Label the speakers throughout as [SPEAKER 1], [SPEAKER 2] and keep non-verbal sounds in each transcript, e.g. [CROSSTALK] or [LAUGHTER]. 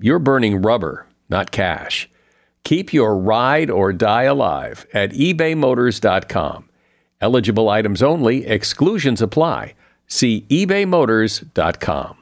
[SPEAKER 1] you're burning rubber, not cash. Keep your ride or die alive at ebaymotors.com. Eligible items only, exclusions apply. See ebaymotors.com.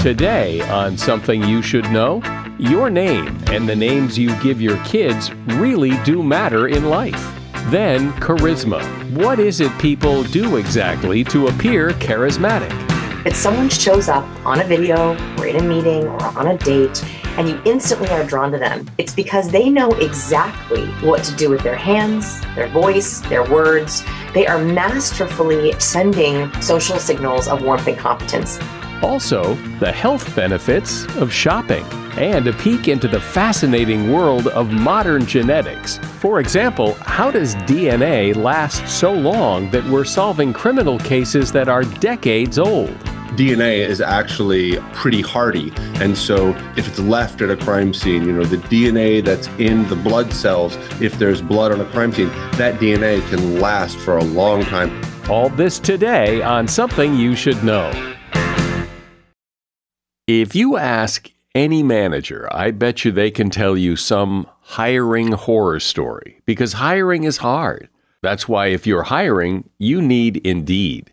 [SPEAKER 1] Today, on Something You Should Know, your name and the names you give your kids really do matter in life. Then, charisma. What is it people do exactly to appear charismatic?
[SPEAKER 2] If someone shows up on a video or in a meeting or on a date and you instantly are drawn to them, it's because they know exactly what to do with their hands, their voice, their words. They are masterfully sending social signals of warmth and competence.
[SPEAKER 1] Also, the health benefits of shopping and a peek into the fascinating world of modern genetics. For example, how does DNA last so long that we're solving criminal cases that are decades old?
[SPEAKER 3] DNA is actually pretty hardy. And so if it's left at a crime scene, you know, the DNA that's in the blood cells, if there's blood on a crime scene, that DNA can last for a long time.
[SPEAKER 1] All this today on Something You Should Know. If you ask any manager, I bet you they can tell you some hiring horror story because hiring is hard. That's why if you're hiring, you need Indeed.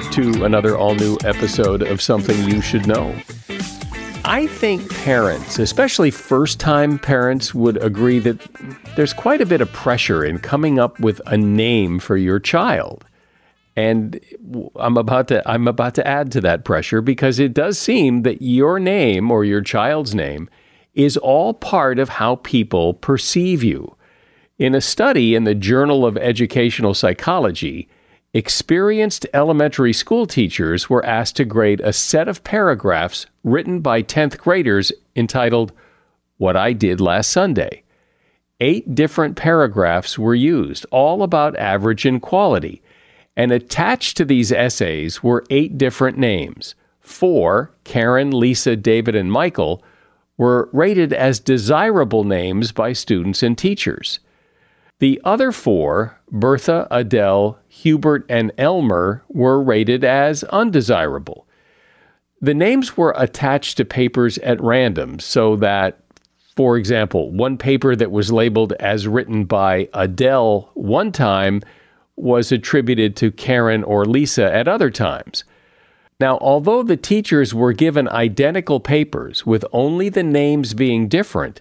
[SPEAKER 1] to another all new episode of Something You Should Know. I think parents, especially first time parents, would agree that there's quite a bit of pressure in coming up with a name for your child. And I'm about to I'm about to add to that pressure because it does seem that your name or your child's name is all part of how people perceive you. In a study in the Journal of Educational Psychology, experienced elementary school teachers were asked to grade a set of paragraphs written by 10th graders entitled What I Did Last Sunday. Eight different paragraphs were used, all about average and quality and attached to these essays were eight different names. Four, Karen, Lisa, David, and Michael, were rated as desirable names by students and teachers. The other four, Bertha, Adele, Hubert, and Elmer, were rated as undesirable. The names were attached to papers at random so that, for example, one paper that was labeled as written by Adele one time was attributed to Karen or Lisa at other times. Now, although the teachers were given identical papers with only the names being different,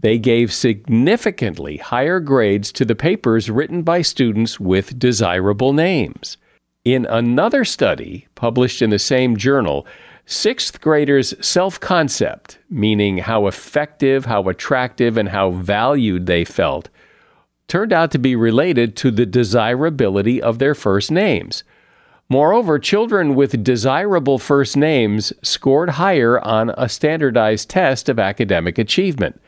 [SPEAKER 1] they gave significantly higher grades to the papers written by students with desirable names. In another study published in the same journal, sixth graders' self concept, meaning how effective, how attractive, and how valued they felt, turned out to be related to the desirability of their first names. Moreover, children with desirable first names scored higher on a standardized test of academic achievement.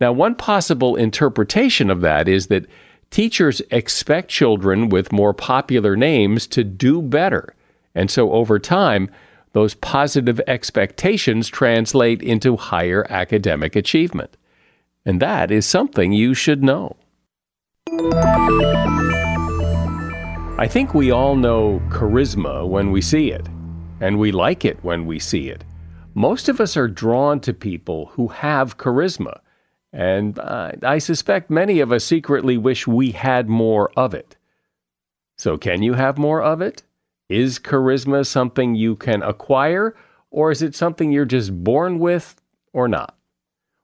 [SPEAKER 1] Now, one possible interpretation of that is that teachers expect children with more popular names to do better. And so over time, those positive expectations translate into higher academic achievement. And that is something you should know. I think we all know charisma when we see it, and we like it when we see it. Most of us are drawn to people who have charisma, and I suspect many of us secretly wish we had more of it. So, can you have more of it? Is charisma something you can acquire, or is it something you're just born with or not?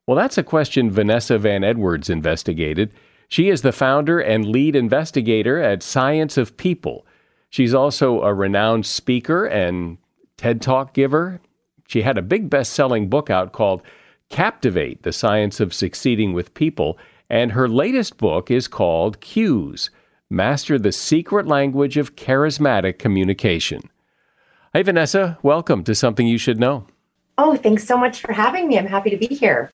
[SPEAKER 1] Well, that's a question Vanessa Van Edwards investigated she is the founder and lead investigator at Science of People. She's also a renowned speaker and TED Talk giver. She had a big best selling book out called Captivate The Science of Succeeding with People, and her latest book is called Cues Master the Secret Language of Charismatic Communication. Hey, Vanessa, welcome to Something You Should Know.
[SPEAKER 2] Oh, thanks so much for having me. I'm happy to be here.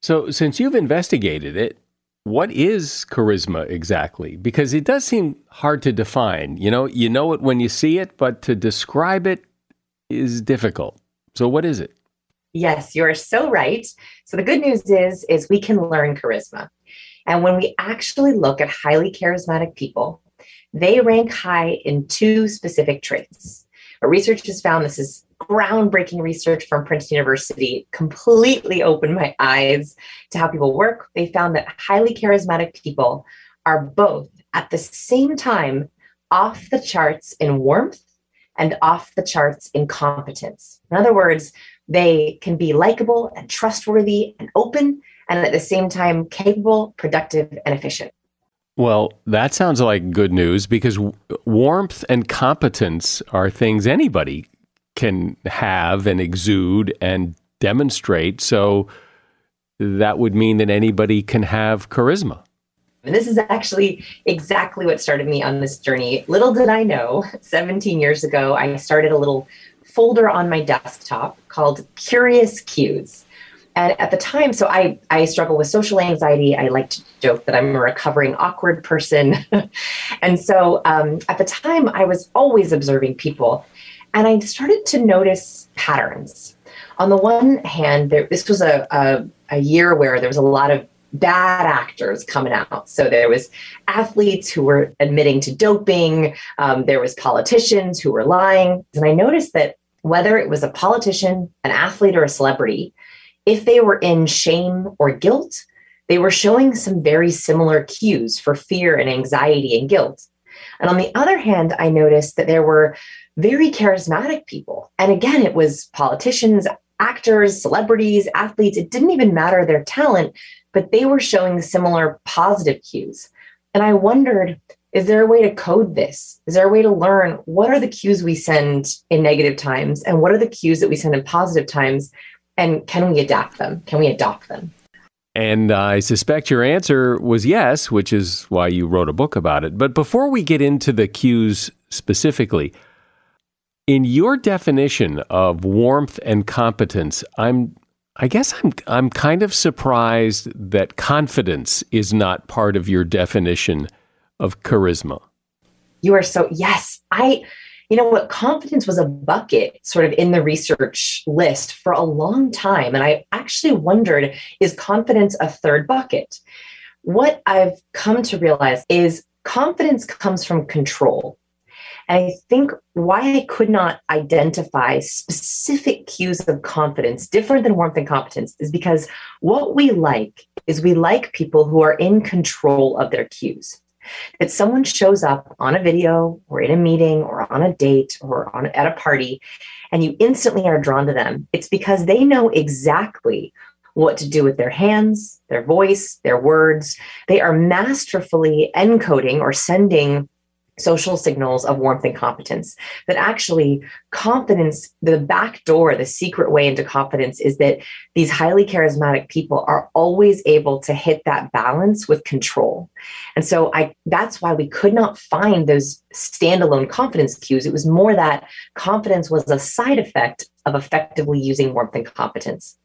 [SPEAKER 1] So, since you've investigated it, what is charisma exactly? Because it does seem hard to define. You know, you know it when you see it, but to describe it is difficult. So what is it?
[SPEAKER 2] Yes, you're so right. So the good news is is we can learn charisma. And when we actually look at highly charismatic people, they rank high in two specific traits. A research has found this is groundbreaking research from Princeton University completely opened my eyes to how people work. They found that highly charismatic people are both at the same time off the charts in warmth and off the charts in competence. In other words, they can be likable and trustworthy and open, and at the same time, capable, productive, and efficient.
[SPEAKER 1] Well, that sounds like good news because warmth and competence are things anybody can have and exude and demonstrate. So that would mean that anybody can have charisma.
[SPEAKER 2] And this is actually exactly what started me on this journey. Little did I know, 17 years ago, I started a little folder on my desktop called Curious Cues. And at the time, so I, I struggle with social anxiety. I like to joke that I'm a recovering awkward person. [LAUGHS] and so um, at the time, I was always observing people and I started to notice patterns. On the one hand, there, this was a, a, a year where there was a lot of bad actors coming out. So there was athletes who were admitting to doping. Um, there was politicians who were lying. And I noticed that whether it was a politician, an athlete, or a celebrity, if they were in shame or guilt, they were showing some very similar cues for fear and anxiety and guilt. And on the other hand, I noticed that there were very charismatic people. And again, it was politicians, actors, celebrities, athletes. It didn't even matter their talent, but they were showing similar positive cues. And I wondered, is there a way to code this? Is there a way to learn what are the cues we send in negative times and what are the cues that we send in positive times? And can we adapt them? Can we adopt them?
[SPEAKER 1] And I suspect your answer was yes, which is why you wrote a book about it. But before we get into the cues specifically, in your definition of warmth and competence, I'm I guess I'm I'm kind of surprised that confidence is not part of your definition of charisma.
[SPEAKER 2] You are so yes, I you know what confidence was a bucket sort of in the research list for a long time and I actually wondered is confidence a third bucket? What I've come to realize is confidence comes from control. And I think why I could not identify specific cues of confidence different than warmth and competence is because what we like is we like people who are in control of their cues. That someone shows up on a video or in a meeting or on a date or on at a party and you instantly are drawn to them. It's because they know exactly what to do with their hands, their voice, their words. They are masterfully encoding or sending social signals of warmth and competence. That actually, confidence, the back door, the secret way into confidence is that these highly charismatic people are always able to hit that balance with control. And so I that's why we could not find those standalone confidence cues. It was more that confidence was a side effect of effectively using warmth and competence.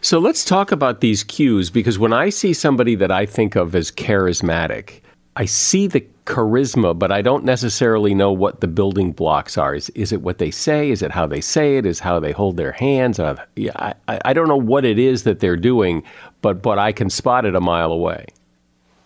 [SPEAKER 1] So let's talk about these cues because when I see somebody that I think of as charismatic, I see the charisma, but I don't necessarily know what the building blocks are. Is, is it what they say? Is it how they say it? Is how they hold their hands? Uh, yeah, I, I don't know what it is that they're doing, but but I can spot it a mile away.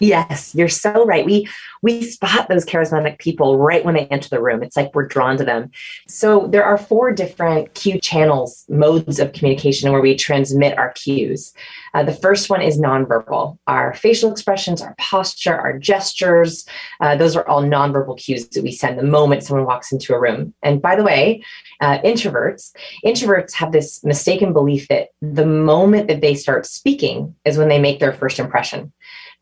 [SPEAKER 2] Yes, you're so right. We we spot those charismatic people right when they enter the room. It's like we're drawn to them. So there are four different cue channels, modes of communication where we transmit our cues. Uh, the first one is nonverbal. Our facial expressions, our posture, our gestures, uh, those are all nonverbal cues that we send the moment someone walks into a room. And by the way, uh, introverts, introverts have this mistaken belief that the moment that they start speaking is when they make their first impression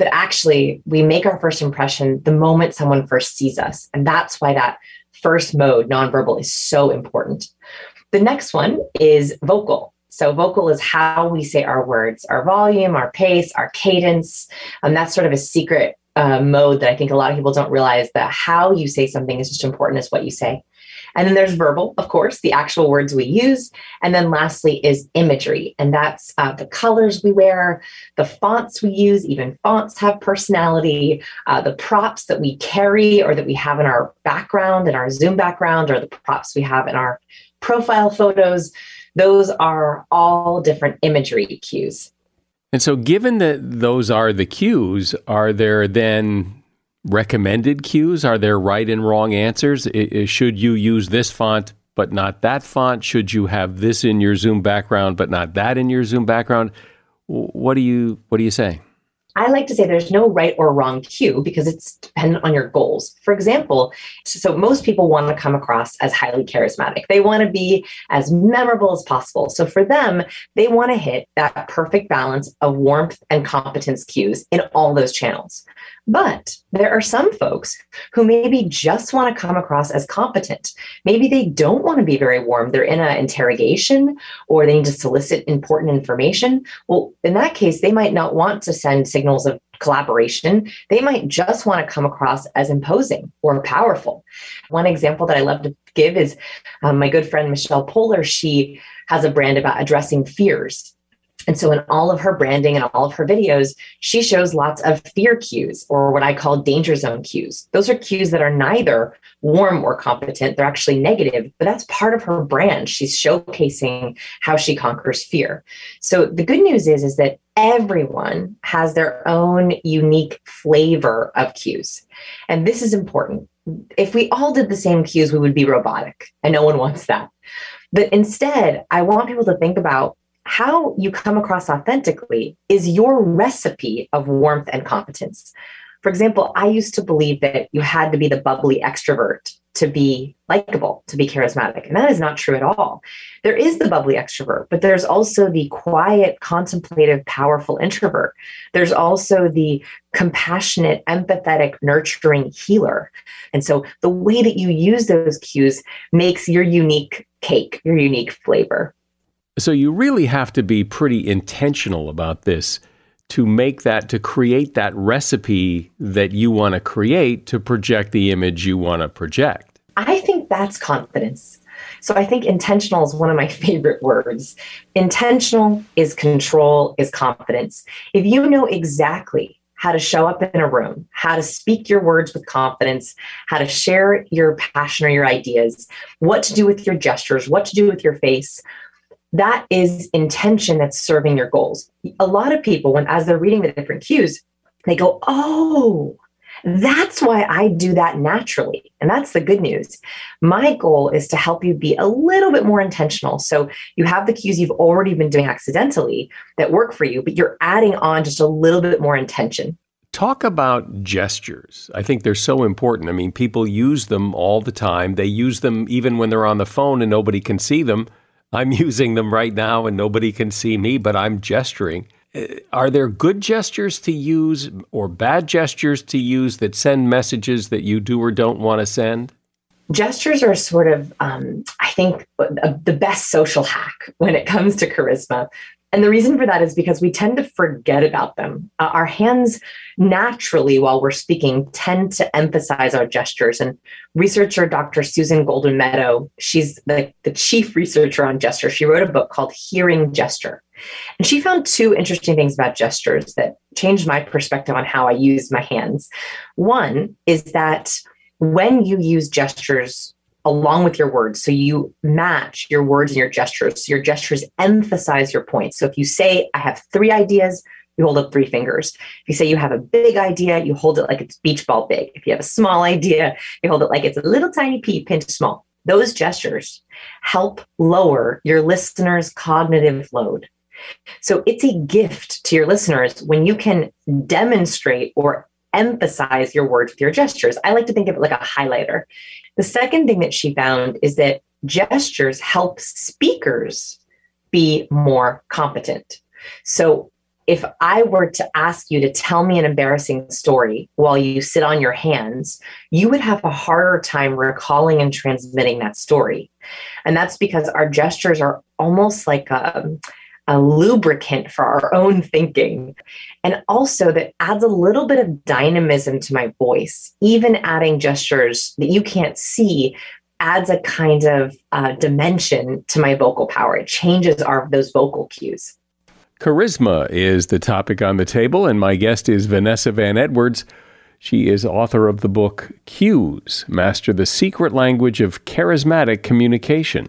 [SPEAKER 2] but actually we make our first impression the moment someone first sees us. And that's why that first mode, nonverbal, is so important. The next one is vocal. So, vocal is how we say our words, our volume, our pace, our cadence. And that's sort of a secret uh, mode that I think a lot of people don't realize that how you say something is just important as what you say. And then there's verbal, of course, the actual words we use. And then lastly is imagery. And that's uh, the colors we wear, the fonts we use, even fonts have personality, uh, the props that we carry or that we have in our background, in our Zoom background, or the props we have in our profile photos. Those are all different imagery cues.
[SPEAKER 1] And so, given that those are the cues, are there then recommended cues? Are there right and wrong answers? I, should you use this font but not that font? Should you have this in your Zoom background but not that in your Zoom background? What do you what do you say?
[SPEAKER 2] I like to say there's no right or wrong cue because it's dependent on your goals. For example, so most people want to come across as highly charismatic. They want to be as memorable as possible. So for them, they want to hit that perfect balance of warmth and competence cues in all those channels. But there are some folks who maybe just want to come across as competent. Maybe they don't want to be very warm. They're in an interrogation or they need to solicit important information. Well, in that case, they might not want to send signals of collaboration. They might just want to come across as imposing or powerful. One example that I love to give is um, my good friend Michelle Poler. She has a brand about addressing fears. And so, in all of her branding and all of her videos, she shows lots of fear cues or what I call danger zone cues. Those are cues that are neither warm or competent, they're actually negative, but that's part of her brand. She's showcasing how she conquers fear. So, the good news is, is that everyone has their own unique flavor of cues. And this is important. If we all did the same cues, we would be robotic, and no one wants that. But instead, I want people to think about how you come across authentically is your recipe of warmth and competence. For example, I used to believe that you had to be the bubbly extrovert to be likable, to be charismatic. And that is not true at all. There is the bubbly extrovert, but there's also the quiet, contemplative, powerful introvert. There's also the compassionate, empathetic, nurturing healer. And so the way that you use those cues makes your unique cake, your unique flavor.
[SPEAKER 1] So you really have to be pretty intentional about this to make that, to create that recipe that you want to create to project the image you want to project.
[SPEAKER 2] I think that's confidence. So I think intentional is one of my [LAUGHS] favorite words. Intentional is control, is confidence. If you know exactly how to show up in a room, how to speak your words with confidence, how to share your passion or your ideas, what to do with your gestures, what to do with your face, that is intention that's serving your goals. A lot of people, when as they're reading the different cues, they go, Oh, that's why I do that naturally. And that's the good news. My goal is to help you be a little bit more intentional. So you have the cues you've already been doing accidentally that work for you, but you're adding on just a little bit more intention.
[SPEAKER 1] Talk about gestures. I think they're so important. I mean, people use them all the time. They use them even when they're on the phone and nobody can see them. I'm [LAUGHS] using them right now and nobody can see me, but I'm gesturing. uh, are there good gestures to use or bad gestures to use that send messages that you do or don't want to send?
[SPEAKER 2] Gestures are sort of, um, I think, the best social hack when it comes to charisma. And the reason for that is because we tend to forget about them. Uh, our hands naturally, while we're speaking, tend to emphasize our gestures. And researcher Dr. Susan Goldin-Meadow, she's the, the chief researcher on gesture. She wrote a book called Hearing Gesture. And she found two interesting things about gestures that changed my perspective on how I use my hands. One is that when you use gestures along with your words. So you match your words and your gestures. So your gestures emphasize your points. So if you say, I have three ideas, you hold up three fingers. If you say you have a big idea, you hold it like it's beach ball big. If you have a small [LAUGHS] idea, you hold it like it's a little tiny pea pinch small. Those gestures help lower your listener's cognitive load. So it's a gift to your listeners when you can demonstrate or emphasize your words with your gestures. I like to think of it like a highlighter. The second thing that she found is that gestures help speakers be more competent. So if I were to ask you to tell me an embarrassing story while you sit on your hands, you would have a harder time recalling and transmitting that story. And that's because our gestures are almost like a, a lubricant for our own thinking. And also, that adds a little bit of dynamism to my voice. Even adding gestures that you can't see adds a kind of uh, dimension to my vocal power. It changes our those vocal cues.
[SPEAKER 1] Charisma is the topic on the table, and my guest is Vanessa Van Edwards. She is author of the book Cues Master the Secret Language of Charismatic Communication.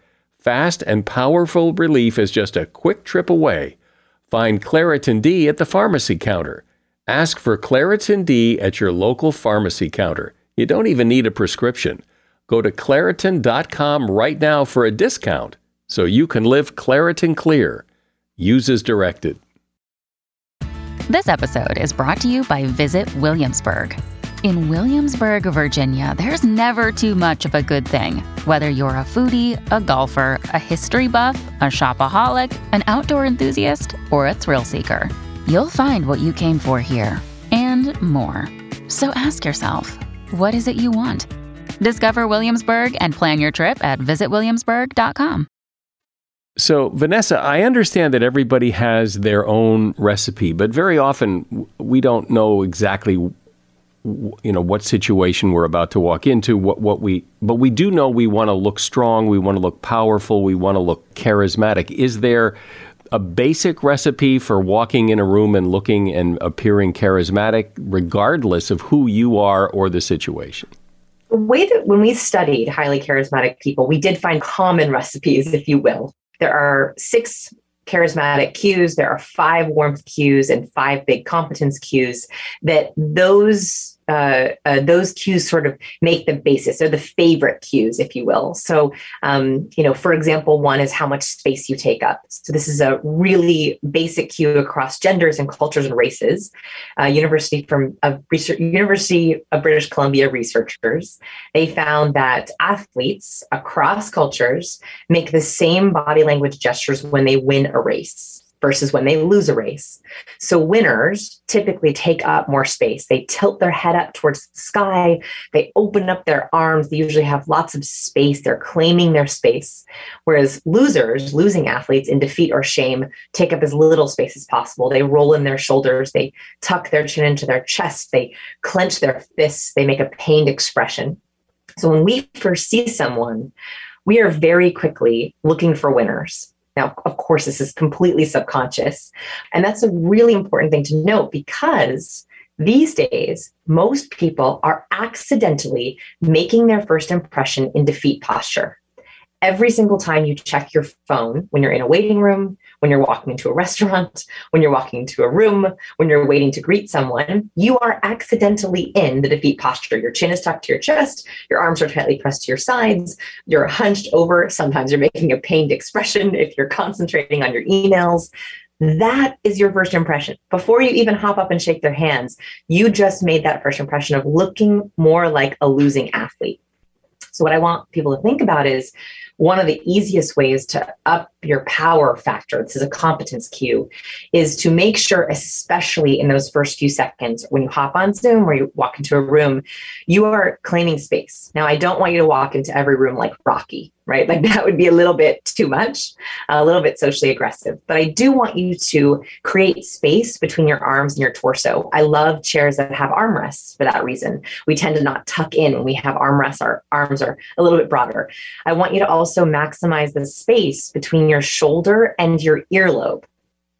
[SPEAKER 1] Fast and powerful relief is just a quick trip away. Find Claritin D at the pharmacy counter. Ask for Claritin D at your local pharmacy counter. You don't even need a prescription. Go to Claritin.com right now for a discount so you can live Claritin Clear. Use as directed.
[SPEAKER 4] This episode is brought to you by Visit Williamsburg. In Williamsburg, Virginia, there's never too much of a good thing. Whether you're a foodie, a golfer, a history buff, a shopaholic, an outdoor enthusiast, or a thrill seeker, you'll find what you came for here and more. So ask yourself, what is it you want? Discover Williamsburg and plan your trip at visitwilliamsburg.com.
[SPEAKER 1] So, Vanessa, I understand that everybody has their own recipe, but very often we don't know exactly you know what situation we're about to walk into what what we but we do know we want to look strong we want to look powerful we want to look charismatic is there a basic recipe for walking in a room and looking and appearing charismatic regardless of who you are or the situation
[SPEAKER 2] the way that when we studied highly charismatic people we did find common recipes if you will there are six charismatic cues. There are five warmth cues and five big competence cues that those uh, uh, those cues sort of make the basis or the favorite cues, if you will. So, um, you know, for example, one is how much space you take up. So, this is a really basic cue across genders and cultures and races. Uh, University from a research, University of British Columbia researchers they found that athletes across cultures make the same body language gestures when they win a race. Versus when they lose a race. So winners typically take up more space. They tilt their head up towards the sky. They open up their arms. They usually have lots of space. They're claiming their space. Whereas losers, losing athletes in defeat or shame, take up as little space as possible. They roll in their shoulders. They tuck their chin into their chest. They clench their fists. They make a pained expression. So when we first see someone, we are very quickly looking for winners now, of course, this is completely subconscious. And that's a really important thing to note because these days, most people are accidentally making their first impression in defeat posture every single time you check your phone when you're in a waiting room, when you're walking into a restaurant, [LAUGHS] when you're walking into a room, when you're waiting to greet someone, you are accidentally in the defeat posture. Your chin is tucked to your chest, your arms are tightly pressed to your sides, you're hunched over. Sometimes you're making a pained expression [LAUGHS] if you're concentrating on your emails. That is your first impression. Before you even hop up and shake their hands, you just made that first impression of looking more like a losing athlete. So, what I want people to think about is one of the easiest ways to up your power factor, this is a competence cue, is to make sure, especially in those first few seconds when you hop on Zoom or you walk into a room, you are claiming space. Now, I don't want you to walk into every room like Rocky right? Like [LAUGHS] that would be a little bit too much, a little bit socially aggressive. But I do want you to create space between your arms and your torso. I love chairs that have armrests for that reason. We tend to not tuck in when we have armrests, our arms are a little bit broader. I want you to also maximize the space between your shoulder and your earlobe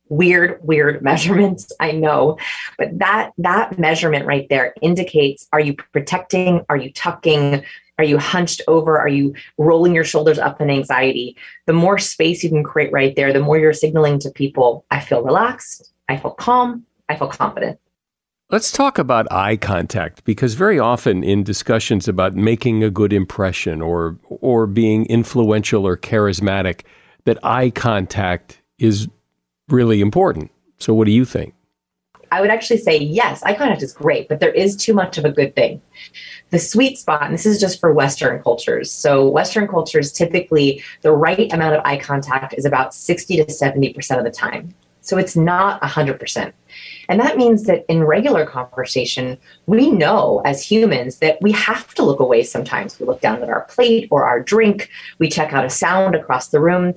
[SPEAKER 2] weird weird [LAUGHS] measurements i know but that that measurement right there indicates are you protecting are you tucking are you hunched over? Are you rolling your shoulders up in anxiety? The more space you can create right there, the more you're signaling to people, I feel relaxed, I feel calm, I feel confident.
[SPEAKER 1] Let's talk about eye contact because very often in discussions about making a good impression or or being influential or charismatic that eye contact is really important. So what do you think?
[SPEAKER 2] I would actually say yes, eye contact is great, but there is too much of a good thing. The sweet spot, and this is just for Western cultures. So, Western cultures typically, the right amount of eye contact is about 60 to 70% of the time. So, it's not 100%. And that means that in regular conversation, we know as humans that we have to look away sometimes. We look down at our plate or our drink, we check out a sound across the room.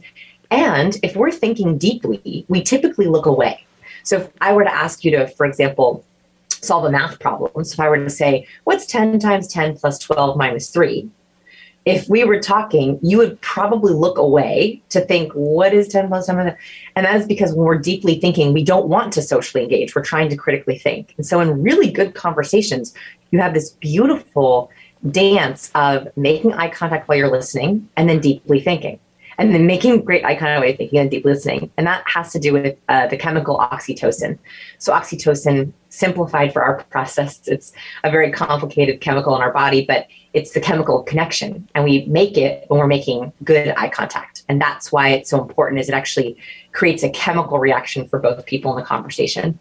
[SPEAKER 2] And if we're thinking deeply, we typically look away. So if I were to ask you to, for example, solve a math problem, so if I were to say, what's 10 times 10 plus 12 minus 3? If we were talking, you would probably look away to think, what is 10 plus 10? And that is because when we're deeply thinking, we don't want to socially engage. We're trying to critically think. And so in really good conversations, you have this beautiful dance of making eye contact while you're listening and then deeply thinking and then making great eye contact way thinking and deep listening. And that has to do with uh, the chemical oxytocin. So, oxytocin, simplified for our process, it's a very complicated chemical in our body, but it's the chemical connection. And we make it when we're making good eye contact. And that's why it's so important is it actually creates a chemical reaction for both people in the conversation.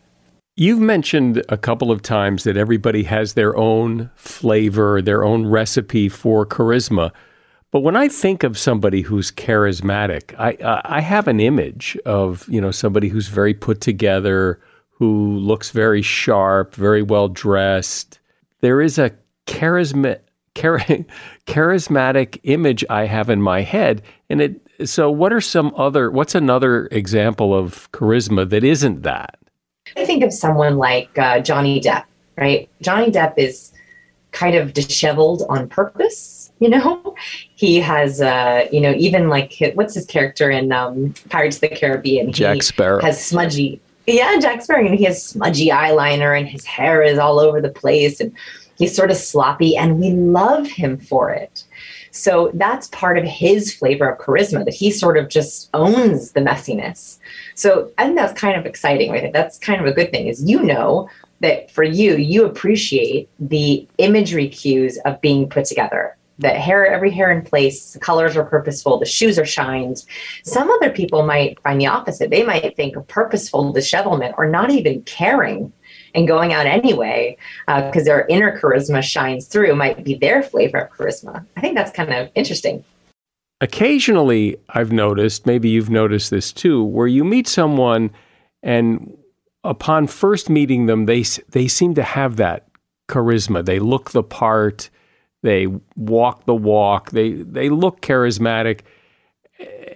[SPEAKER 1] You've mentioned a couple of times that everybody has their own flavor, their own recipe for charisma. But when I think of somebody who's charismatic, I I have an image of you know somebody who's very put together, who looks very sharp, very well dressed. There is a charisma, char- [LAUGHS] charismatic image I have in my head, and it. So, what are some other? What's another example of charisma that isn't that?
[SPEAKER 2] I think of someone like uh, Johnny Depp. Right, Johnny Depp is kind of disheveled on purpose [LAUGHS] you know he has uh you know even like what's his character in um pirates of the caribbean
[SPEAKER 1] jack sparrow
[SPEAKER 2] has smudgy yeah jack sparrow and he has smudgy eyeliner and his hair is all over the place and he's sort of sloppy and we love him for it so that's part of his flavor of charisma that he sort of just owns the messiness so i think that's kind of exciting right that's kind of a good thing is you know that for you you appreciate the imagery cues of being put together the hair, every hair in place, the colors are purposeful, the shoes are shined. Some other people might find the opposite. They might think of purposeful dishevelment or not even caring and going out anyway because uh, their inner charisma shines through might be their flavor of charisma. I think that's kind of interesting.
[SPEAKER 1] occasionally I've noticed, maybe you've noticed this too, where you meet someone and upon first meeting them, they they seem to have that charisma. They look the part. They walk the walk. They they look charismatic.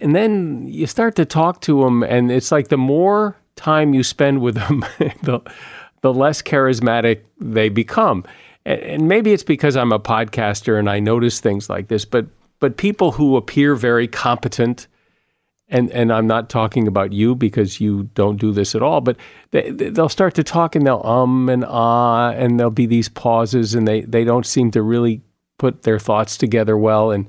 [SPEAKER 1] And then you start to talk to them, and it's like the more time you spend with them, [LAUGHS] the the less charismatic they become. And maybe it's because I'm a podcaster and I notice things like this, but but people who appear very competent, and and I'm not talking about you because you don't do this at all, but they, they'll start to talk and they'll um and ah, and there'll be these pauses, and they they don't seem to really put their thoughts together well, and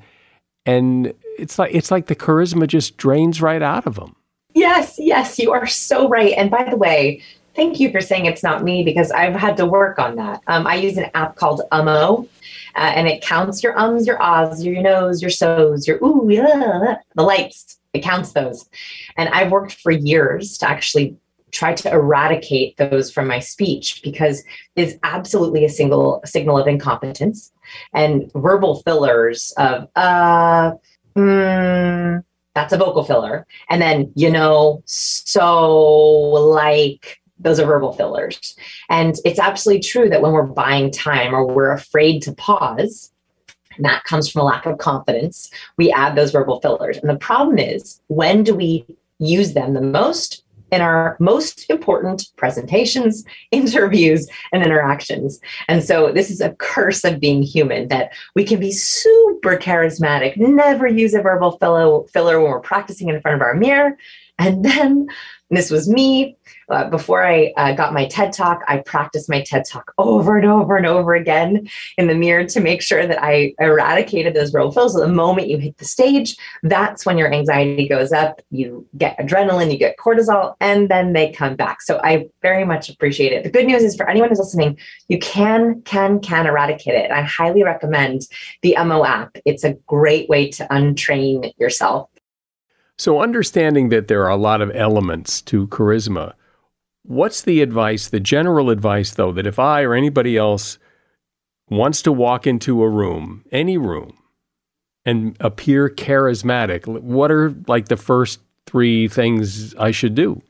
[SPEAKER 1] and it's like it's like the charisma just drains right out of them.
[SPEAKER 2] Yes, yes, you are so right. And by the way, thank you for saying it's not me because I've had to work on that. Um, I use an app called Ummo, uh, and it counts your ums, your ahs, your nos, your so's, your ooh, yeah, the lights. It counts those. And I've worked for years to actually try to eradicate those from my speech because it's absolutely a single signal of incompetence and verbal fillers of uh mm, that's a vocal filler and then you know so like those are verbal fillers. And it's absolutely true that when we're buying time or we're afraid to pause, and that comes from a lack of confidence, we add those verbal fillers. And the problem is, when do we use them the most? In our most important presentations, [LAUGHS] interviews, and interactions. And so, this is a curse of being human that we can be super charismatic, never use a verbal filler when we're practicing in front of our mirror. And then this was me. Uh, before I uh, got my TED Talk, I practiced my TED Talk over and over and over again in the mirror to make sure that I eradicated those roll fills. So the moment you hit the stage, that's when your anxiety goes up. You get adrenaline, you get cortisol, and then they come back. So I very much appreciate it. The good news is for anyone who's listening, you can, can, can eradicate it. I highly recommend the MO app. It's a great way to untrain yourself
[SPEAKER 1] so, understanding that there are a lot of elements to charisma, what's the advice, the general advice, though, that if I or anybody else wants to walk into a room, any room, and appear charismatic, what are like the first three things I should do?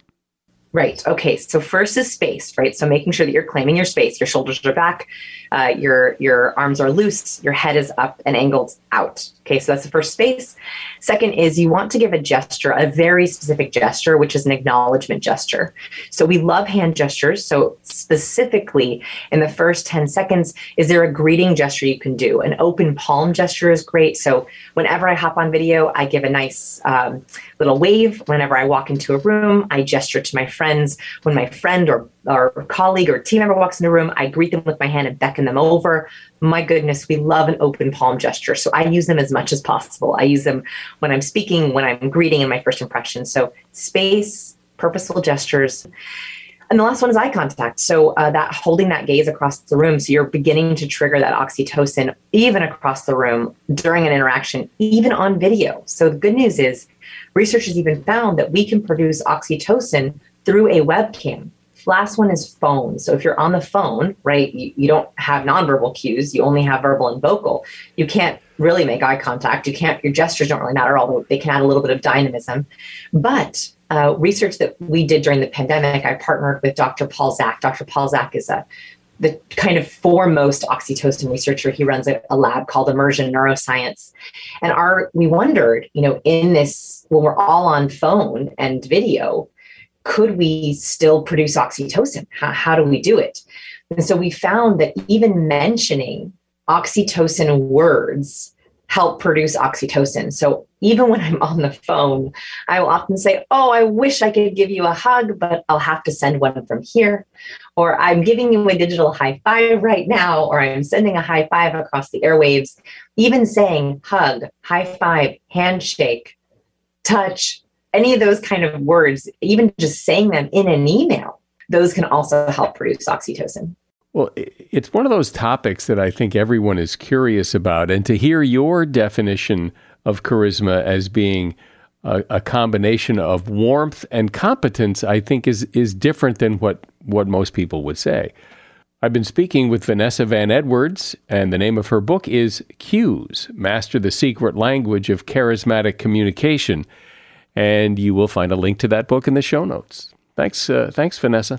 [SPEAKER 2] Right. Okay. So first is space, right? So making sure that you're claiming your space. Your shoulders are back, uh, your your arms are loose, your head is up and angled out. Okay. So that's the first space. Second is you want to give a gesture, a very specific gesture, which is an acknowledgement gesture. So we love hand gestures. So specifically in the first 10 seconds, is there a greeting gesture you can do? An open palm gesture is great. So whenever I hop on video, I give a nice um, little wave. Whenever I walk into a room, I gesture to my friends. When my friend or, or colleague or team member walks in a room, I greet them with my hand and beckon them over. My goodness, we love an open palm gesture. So I use them as much as possible. I use them when I'm speaking, when I'm greeting in my first impression. So space, purposeful gestures. And the last one is eye contact. So uh, that holding that gaze across the room. So you're beginning to trigger that oxytocin even across the room during an interaction, even on video. So the good news is research has even found that we can produce oxytocin through a webcam. Last one is phone. So if you're on the phone, right, you, you don't have nonverbal cues, you only have verbal and vocal. You can't really make eye contact. You can't, your gestures don't really matter, although they can add a little bit of dynamism. But uh, research that we did during the pandemic, I partnered with Dr. Paul Zak. Dr. Paul Zak is a the kind of foremost oxytocin researcher. He runs a, a, lab called Immersion Neuroscience. And our we wondered, you know, in this when we're all on phone and video, could we still produce oxytocin? How, how do we do it? And so we found that even mentioning oxytocin words help produce oxytocin. So even when I'm on the phone, I will often say, Oh, I wish I could give you a hug, but I'll have to send one from here. Or I'm giving you a digital high five right now, or I'm sending a high five across the airwaves. Even saying hug, high five, handshake, touch, any of those kind of words, even just saying them in an email, those can also help produce oxytocin.
[SPEAKER 1] Well, it's one of those topics that I think everyone is curious about. And to hear your definition of charisma as being a, a, combination of warmth and competence, I think is, is different than what, what most people would say. I've been speaking with Vanessa Van Edwards, and the name of her book is Cues Master the Secret Language of Charismatic Communication. And you will find a link to that book in the show notes. Thanks, uh, thanks, Vanessa.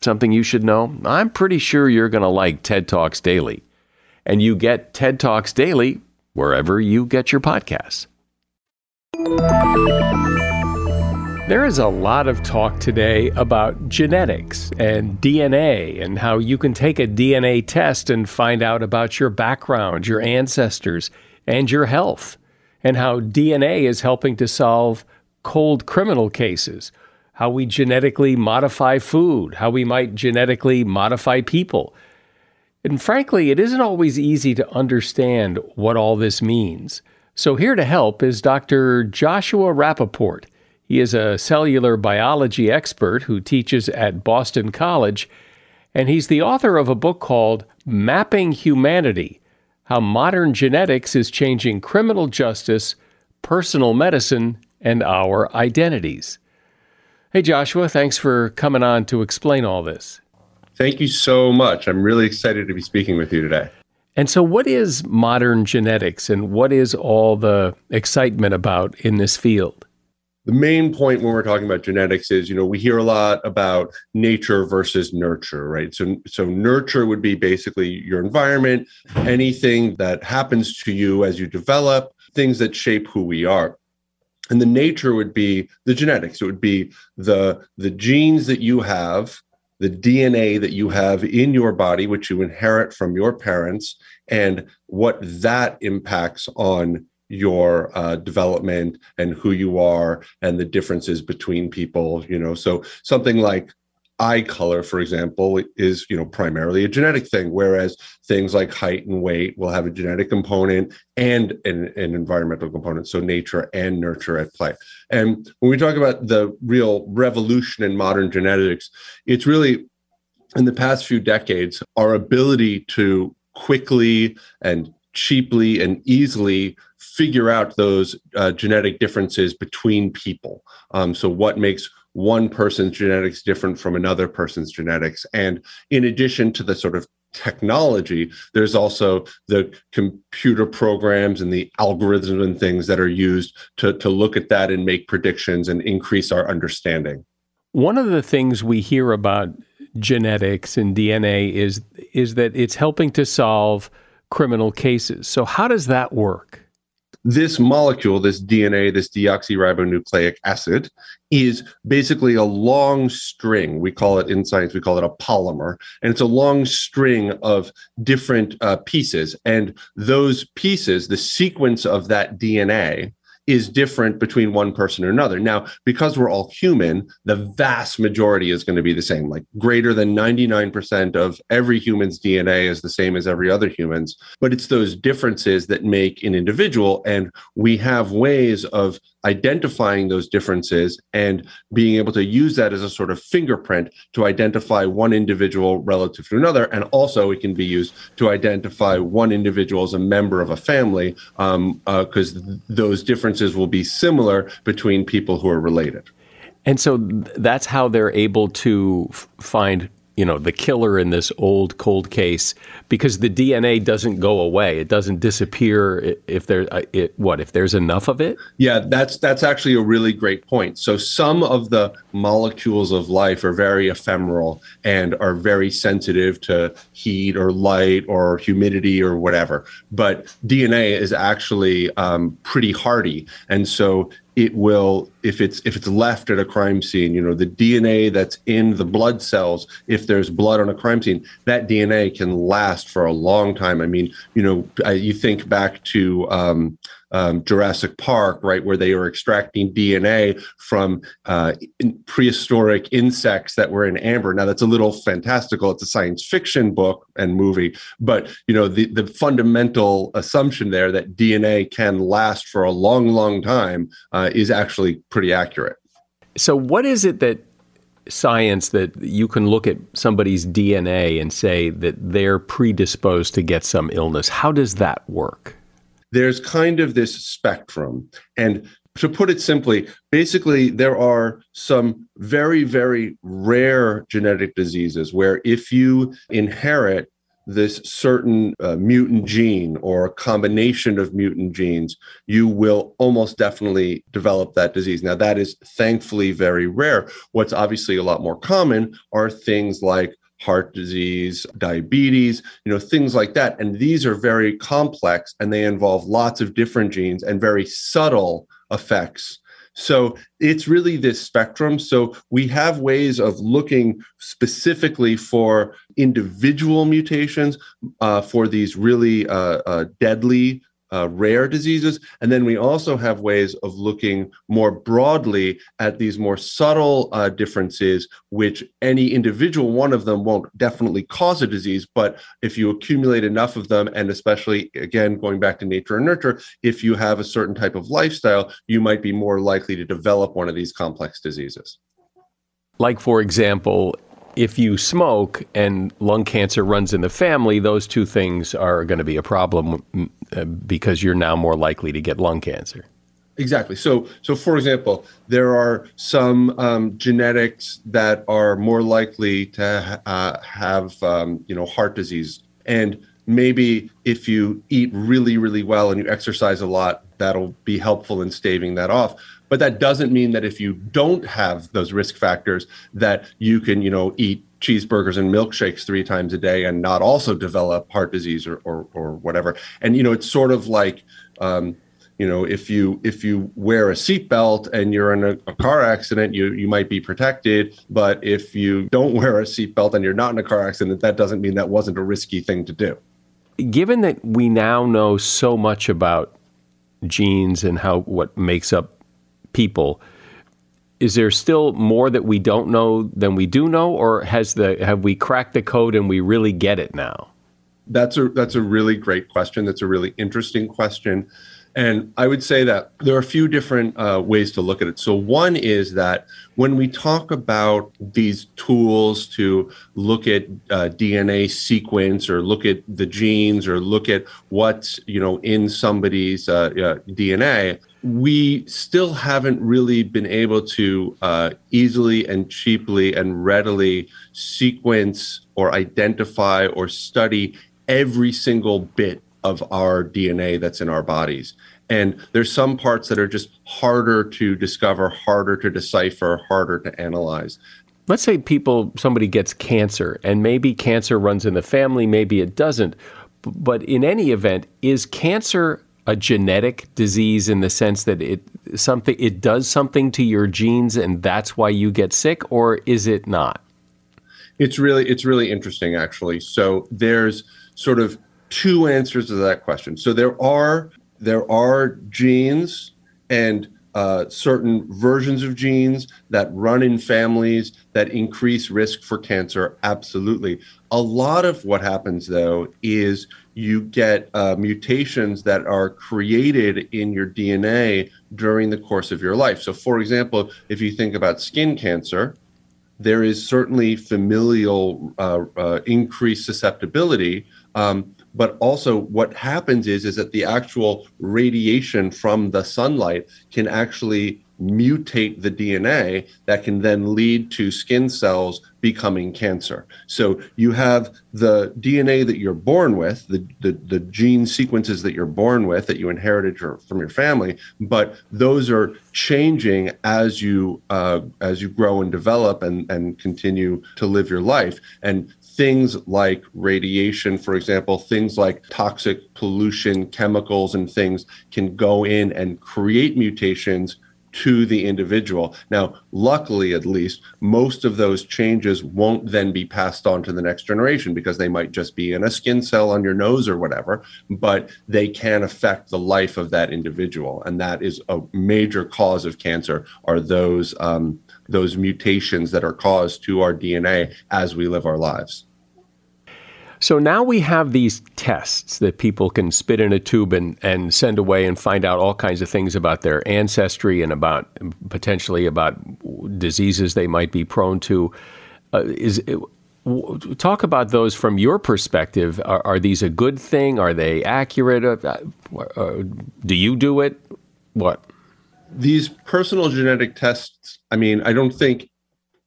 [SPEAKER 1] something you should know? I'm pretty sure you're going to like TED Talks Daily. And you get TED Talks Daily wherever you get your podcasts. There is a lot of talk today about genetics and DNA and how you can take a DNA test and find out about your background, your ancestors, and your health, and how DNA is helping to solve cold criminal cases how we genetically modify food, how we might genetically modify people. And frankly, it isn't always easy to understand what all this means. So, here to help is Dr. Joshua Rappoport. He is a cellular biology expert who teaches at Boston College, and he's the author of a book called Mapping Humanity How Modern Genetics is Changing Criminal Justice, Personal Medicine, and Our Identities. Hey, Joshua, thanks for coming on to explain all this.
[SPEAKER 3] Thank you so much. I'm really excited to be speaking with you today.
[SPEAKER 1] And so, what is modern genetics and what is all the excitement about in this field?
[SPEAKER 3] The main point when we're talking about genetics is, you know, we hear a lot about nature versus nurture, right? So, so nurture would be basically your environment, anything that happens to you as you develop, things that shape who we are and the nature would be the genetics. It would be the the genes that you have the dna that you have in your body which you inherit from your parents and what that impacts on your uh, development and who you are and the differences between people you know? So something like eye color, for example, is you know primarily a genetic thing, whereas things like height and weight will have a genetic component and an, an, environmental component, so nature and nurture at play. And when we talk about the real revolution in modern genetics, it's really in the past few decades our ability to quickly and cheaply and easily figure out those uh, genetic differences between people. Um, so, what makes one person's genetics different from another person's genetics. And in addition to the sort of technology, there's also the computer programs and the algorithms and things that are used to, to look at that and make predictions and increase our understanding.
[SPEAKER 1] One of the things we hear about genetics and DNA is is that it's helping to solve criminal cases. So how does that work?
[SPEAKER 3] This molecule, this DNA, this deoxyribonucleic acid, is basically a long string. We call it in science, we call it a polymer. And it's a long string of different uh, pieces. And those pieces, the sequence of that DNA, is different between one person or another. Now, because we're all human, the vast majority is going to be the same. Like greater than 99% of every human's DNA is the same as every other human's. But it's those differences that make an individual. And we have ways of identifying those differences and being able to use that as a sort of fingerprint to identify one individual relative to another. And also, it can be used to identify one individual as a member of a family because um, uh, those differences will be similar between people who are related.
[SPEAKER 1] And so that's how they're able to f- find you know the killer in this old cold case because the DNA doesn't go away. It doesn't disappear if there uh, it, what if there's enough of it?
[SPEAKER 3] Yeah that's that's actually a really great point. So some of the molecules of life are very ephemeral and are very sensitive to heat or light or humidity or whatever. But DNA is actually um, pretty hardy. And so it will if it's if it's left at a crime scene you know the dna that's in the blood cells if there's blood on a crime scene that dna can last for a long time. I mean you know you think back to um, um, Jurassic Park, right, where they were extracting DNA from uh, in prehistoric insects that were in amber. Now that's a little fantastical. It's a science fiction book and movie, but you know the the fundamental assumption there that DNA can last for a long, long time uh, is actually pretty accurate.
[SPEAKER 1] So, what is it that science that you can look at somebody's DNA and say that they're predisposed to get some illness? How does that work?
[SPEAKER 3] There's kind of this spectrum. And to put it simply, basically, there are some very, very rare genetic diseases where if you inherit this certain uh, mutant gene or a combination of mutant genes, you will almost definitely develop that disease. Now, that is thankfully very rare. What's obviously a lot more common are things like heart disease, diabetes, you know, things like that. And these are very complex and they involve lots of different genes and very subtle effects. So it's really this spectrum. So we have ways of looking specifically for individual mutations uh, for these really uh, uh, deadly uh, rare diseases. And then we also have ways of looking more broadly at these more subtle uh, differences, which any individual one of them won't definitely cause a disease. But if you accumulate enough of them, and especially again, going back to nature and nurture, if you have a certain type of lifestyle, you might be more likely to develop one of these complex diseases.
[SPEAKER 1] Like, for example, if you smoke and lung cancer runs in the family, those two things are going to be a problem uh, because you're now more likely to get lung cancer.
[SPEAKER 3] Exactly. So, so for example, there are some um, genetics that are more likely to uh, have, um, you know, heart disease, and maybe if you eat really, really well and you exercise a lot, that'll be helpful in staving that off but that doesn't mean that if you don't have those risk factors that you can you know eat cheeseburgers and milkshakes three times a day and not also develop heart disease or or, or whatever. And you know it's sort of like um, you know if you if you wear a seatbelt and you're in a, a, car accident you you might be protected. But if you don't wear a seatbelt and you're not in a car accident that doesn't mean that wasn't a risky thing to do.
[SPEAKER 1] Given that we now know so much about genes and how what makes up people. Is there still more that we don't know than we do know, or has the have we cracked the code and we really get it now?
[SPEAKER 3] That's a that's a really great question. That's a really interesting question. And I would say that there are a few different uh, ways to look at it. So, one is that when we talk about these tools to look at uh, DNA sequence or look at the genes or look at what's you know in somebody's uh, DNA, we still haven't really been able to uh, easily and cheaply and readily sequence or identify or study every single bit of our DNA that's in our bodies. And there's some parts that are just harder to discover, harder to decipher, harder to analyze.
[SPEAKER 1] Let's say people, somebody gets cancer, and maybe cancer runs in the family, maybe it doesn't. But in any event, is cancer a genetic disease in the sense that it something it does something to your genes and that's why you get sick or is it not
[SPEAKER 3] it's really it's really interesting actually so there's sort of two answers to that question so there are there are genes and uh, certain versions of genes that run in families that increase risk for cancer? Absolutely. A lot of what happens, though, is you get uh, mutations that are created in your DNA during the course of your life. So, for example, if you think about skin cancer, there is certainly familial uh, uh, increased susceptibility. Um, but also what happens is is that the actual radiation from the sunlight can actually mutate the DNA that can then lead to skin cells becoming cancer. So you have the DNA that you're born with, the, the, the gene sequences that you're born with that you inherited your, from your family, but those are changing as you uh, as you grow and develop and, and continue to live your life. And things like radiation, for example, things like toxic pollution, chemicals, and things can go in and create mutations to the individual. Now, luckily, at least, most of those changes won't then be passed on to the next generation because they might just be in a skin cell on your nose or whatever, but they can affect the life of that individual. And that is a major cause of cancer are those um, those mutations that are caused to our DNA as we live our lives.
[SPEAKER 1] So now we have these tests that people can spit in a tube and, and send away and find out all kinds of things about their ancestry and about potentially about diseases they might be prone to. Uh, is it, talk about those from your perspective. Are, are, these a good thing? Are they accurate? Uh, uh, do you do it? What?
[SPEAKER 3] These personal genetic tests. I mean, I don't think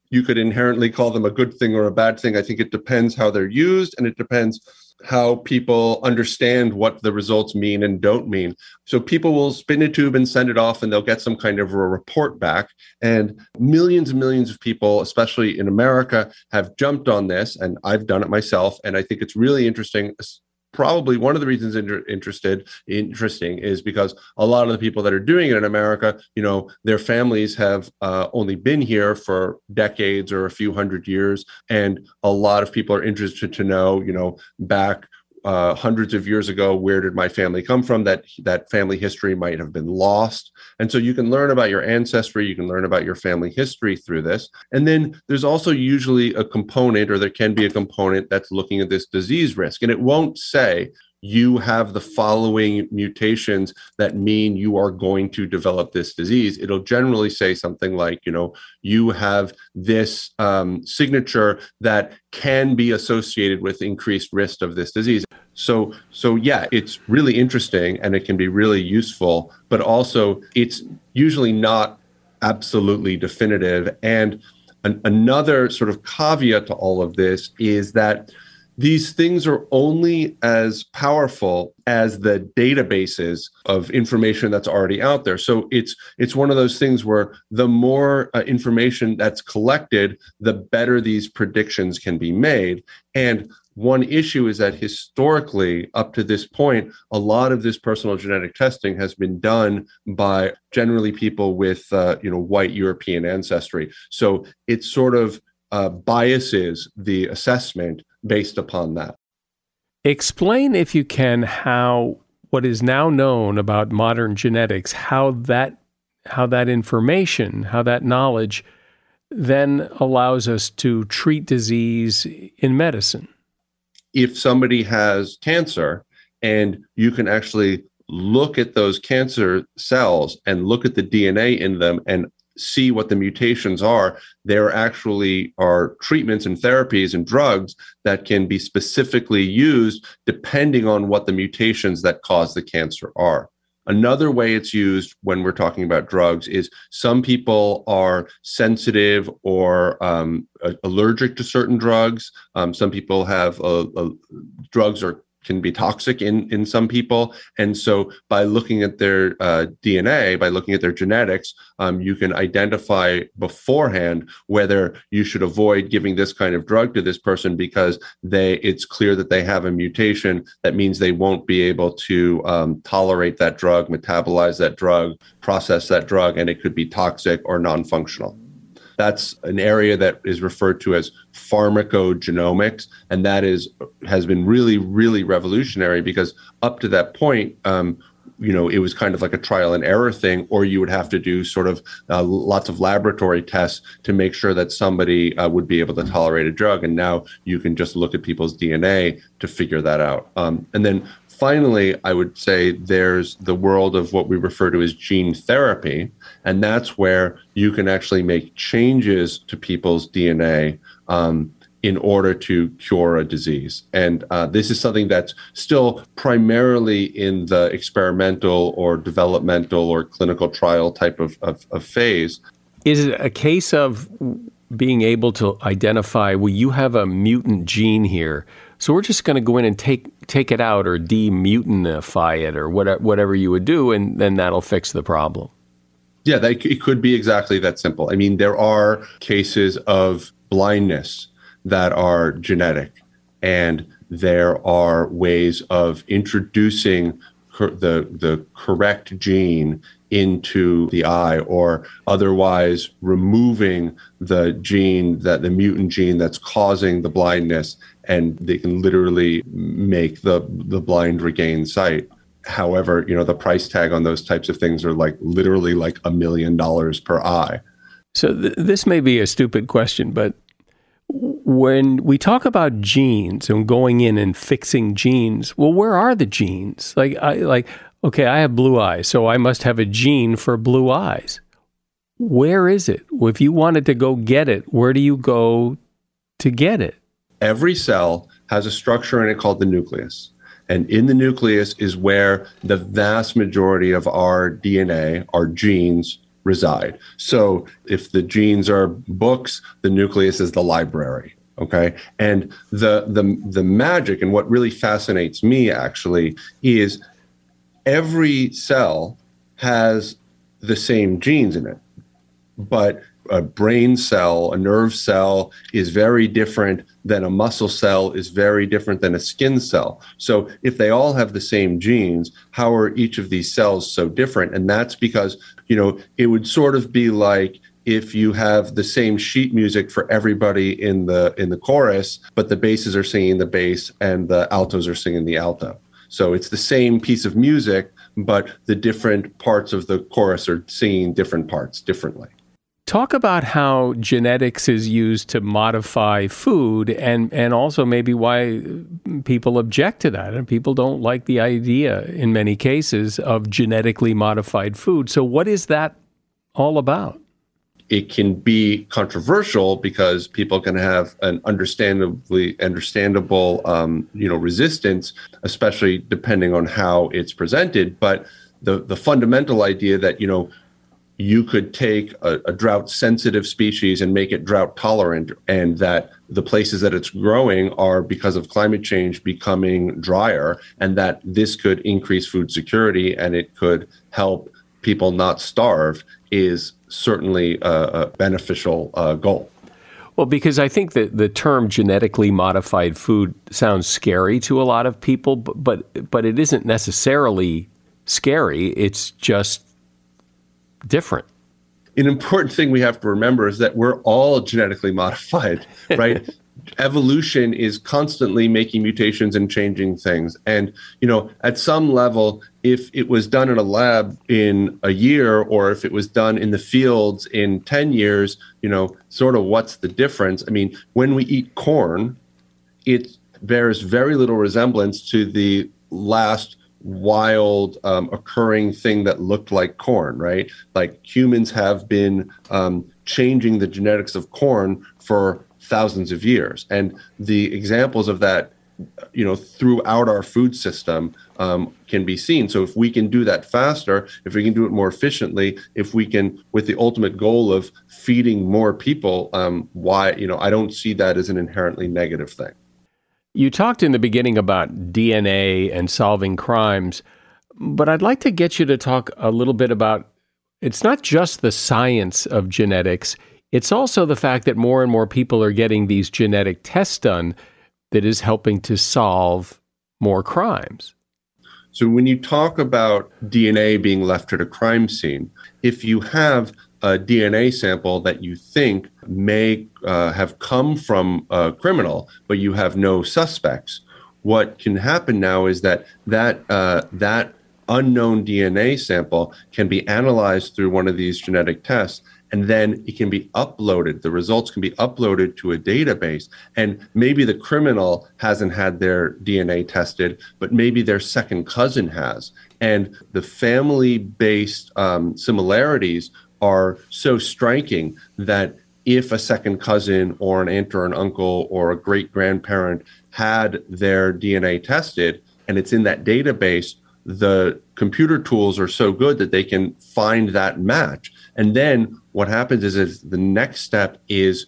[SPEAKER 3] you could inherently call them a good thing or a bad thing. I think it depends how they're used and it depends how people understand what the results mean and don't mean. So people will spin a tube and send it off and they'll get some kind of a report back. And millions and millions of people, especially in America, have jumped on this. And I've done it myself. And I think it's really interesting, probably one of the reasons inter- interested interesting is because a lot of the people that are doing it in America, you know, their families have uh, only been here for decades or a few hundred years, and a lot of people are interested to know, you know, back uh, hundreds of years ago where did my family come from? That that family history might have been lost. And so you can learn about your ancestry you can learn about your family history through this. And then there's also usually a component or there can be a component that's looking at this disease risk. And it won't say you have the following mutations that mean you are going to develop this disease. It'll generally say something like, you know, you have this um, signature that can be associated with increased risk of this disease. So, so yeah, it's really interesting and it can be really useful, but also it's usually not absolutely definitive. And an, another sort of caveat to all of this is that these things are only as powerful as the databases of information that's already out there. So it's it's one of those things where the more uh, information that's collected the better these predictions can be made. And one issue is that historically up to this point a lot of this personal genetic testing has been done by generally people with uh, you know white european ancestry. So it sort of uh, biases the assessment based upon that.
[SPEAKER 1] Explain, if you can, how what is now known about modern genetics, how that how that information, how that knowledge then allows us to treat disease in medicine.
[SPEAKER 3] If somebody has cancer and you can actually look at those cancer cells and look at the DNA in them and see what the mutations are, there actually are treatments and therapies and drugs that can be specifically used depending on what the mutations that cause the cancer are. Another way it's used when we're talking about drugs is some people are sensitive or um, allergic to certain drugs. Um, some people have drugs are can be toxic in in some people. And so by looking at their uh, dna by looking at their genetics um, you can identify beforehand whether you should avoid giving this kind of drug to this person because they it's clear that they have a mutation. That means they won't be able to um, tolerate that drug metabolize that drug process that drug and it could be toxic or non-functional that's an area that is referred to as pharmacogenomics, and that is has been really, really revolutionary because up to that point, um, you know, it was kind of like a trial and error thing, or you would have to do sort of uh, lots of laboratory tests to make sure that somebody uh, would be able to tolerate a drug. And now you can just look at people's DNA to figure that out. Um, and then finally, I would say there's the world of what we refer to as gene therapy. And that's where you can actually make changes to people's DNA. Um, in order to cure a disease. And uh, this is something that's still primarily in the experimental or developmental or clinical trial type of, of, of phase.
[SPEAKER 1] Is it a case of being able to identify, well, you have a mutant gene here, so we're just going to go in and take take it out or demutanify it or whatever, whatever you would do, and then that'll fix the problem.
[SPEAKER 3] Yeah, that, it could be exactly that simple. I mean, there are cases of blindness that are genetic. And there are ways of introducing the, the correct gene into the eye or otherwise removing the gene that the mutant gene that's causing the blindness and they can literally make the the blind regain sight however you know the price tag on those types of things are like literally like a million dollars per eye
[SPEAKER 1] so th- this may be a stupid question but when we talk about genes and going in and fixing genes, well, where are the genes? Like, I like, okay, I have blue eyes, so I must have a gene for blue eyes. Where is it? If you wanted to go get it, where do you go to get it?
[SPEAKER 3] Every cell has a structure in it called the nucleus. And in the nucleus is where the vast majority of our DNA, our genes, reside. So if the genes are books, the nucleus is the library. Okay. And the the the magic and what really fascinates me actually is every cell has the same genes in it. But a brain cell, a nerve cell is very different than a muscle cell is very different than a skin cell. So if they all have the same genes, how are each of these cells so different? And that's because, you know, it would sort of be like if you have the same sheet music for everybody in the in the chorus, but the basses are singing the bass and the altos are singing the alto. So it's the same piece of music, but the different parts of the chorus are singing different parts differently.
[SPEAKER 1] Talk about how genetics is used to modify food and, and also maybe why people object to that. And people don't like the idea in many cases of genetically modified food. So, what is that all about?
[SPEAKER 3] It can be controversial because people can have an understandably understandable, um, you know, resistance, especially depending on how it's presented. But the the fundamental idea that you know you could take a, a drought sensitive species and make it drought tolerant, and that the places that it's growing are because of climate change becoming drier, and that this could increase food security and it could help people not starve is certainly a, a beneficial uh, goal.
[SPEAKER 1] Well, because I think that the term genetically modified food sounds scary to a lot of people, but but, but it isn't necessarily scary. It's just different.
[SPEAKER 3] An important thing we have to remember is that we're all genetically modified, [LAUGHS] right? Evolution is constantly making mutations and changing things. And, you know, at some level, if it was done in a lab in a year or if it was done in the fields in 10 years, you know, sort of what's the difference? I mean, when we eat corn, it bears very little resemblance to the last wild um, occurring thing that looked like corn, right? Like humans have been um, changing the genetics of corn for thousands of years. And the examples of that, you know, throughout our food system um, can be seen. So if we can do that faster, if we can do it more efficiently, if we can, with the ultimate goal of feeding more people, um, why, you know, I don't see that as an inherently negative thing.
[SPEAKER 1] You talked in the beginning about DNA and solving crimes, but I'd like to get you to talk a little bit about it's not just the science of genetics, it's also the fact that more and more people are getting these genetic tests done that is helping to solve more crimes.
[SPEAKER 3] So, when you talk about DNA being left at a crime scene, if you have a DNA sample that you think may uh, have come from a criminal, but you have no suspects. What can happen now is that that uh, that unknown DNA sample can be analyzed through one of these genetic tests and then it can be uploaded. The results can be uploaded to a database. And maybe the criminal hasn't had their DNA tested, but maybe their second cousin has. And the family based um, similarities are so striking that if a second cousin or an aunt or an uncle or a great grandparent had their DNA tested and it's in that database, the computer tools are so good that they can find that match. And then what happens is, is the next step is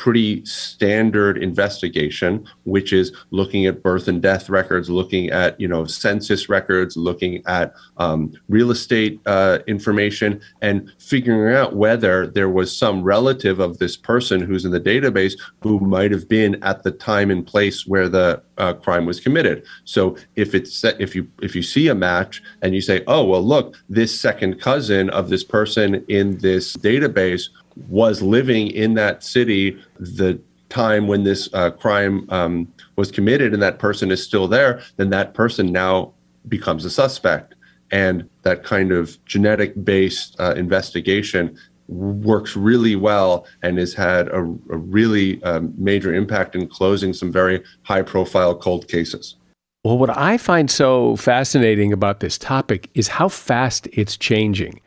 [SPEAKER 3] pretty standard investigation, which is looking at birth and death records, looking at you know census records, looking at um, real estate uh, information, and figuring out whether there was some relative of this person who's in the database who might have been at the time and place where the uh, crime was committed. So if it's if you if you see a match and you say, oh well, look, this second cousin of this person in this database was living in that city the time when this uh, crime um, was committed and that person is still there, then that person now becomes a suspect. And that kind of genetic based uh, investigation works really well and has had a, a really um, major impact in closing some very high profile cold cases.
[SPEAKER 1] Well, what I find so fascinating about this topic is how fast it's changing.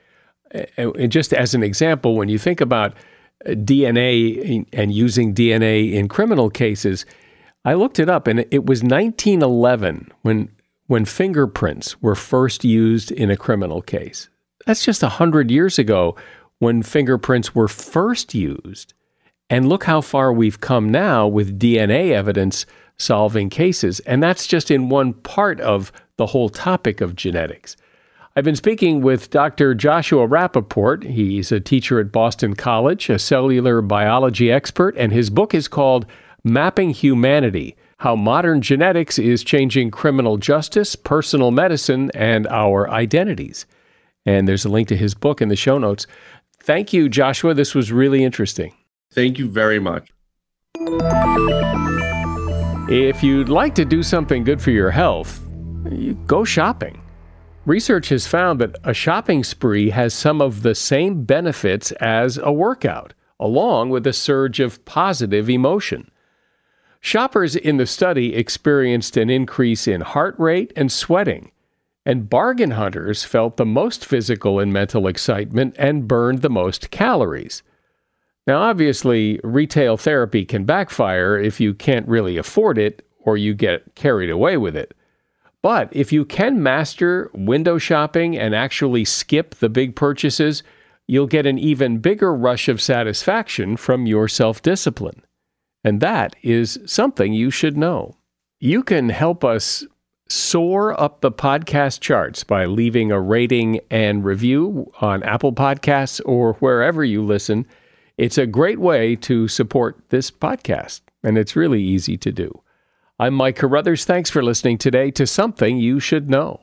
[SPEAKER 1] And just as an example, when you think about uh, DNA and using DNA in criminal cases, I looked it up and it was 1911 when when fingerprints were first used in a criminal case. That's just 100 years ago when fingerprints were first used. And look how far we've come now with DNA evidence solving cases. And that's just in one part of the whole topic of genetics. I've been speaking with Dr. Joshua Rappoport. He's a teacher at Boston College, a cellular biology expert, and his book is called Mapping Humanity How Modern Genetics is Changing Criminal Justice, Personal Medicine, and Our Identities. And there's a link to his book in the show notes. Thank you, Joshua. This was really interesting.
[SPEAKER 3] Thank you very much.
[SPEAKER 1] If you'd like to do something good for your health, go shopping. Research has found that a shopping spree has some of the same benefits as a workout, along with a surge of positive emotion. Shoppers in the study experienced an increase in heart rate and sweating, and bargain hunters felt the most physical and mental excitement and burned the most calories. Now, obviously, retail therapy can backfire if you can't really afford it or you get carried away with it. But if you can master window shopping and actually skip the big purchases, you'll get an even bigger rush of satisfaction from your self discipline. And that is something you should know. You can help us soar up the podcast charts by leaving a rating and review on Apple Podcasts or wherever you listen. It's a great way to support this podcast, and it's really easy to do. I'm Mike Carruthers. Thanks for listening today to Something You Should Know.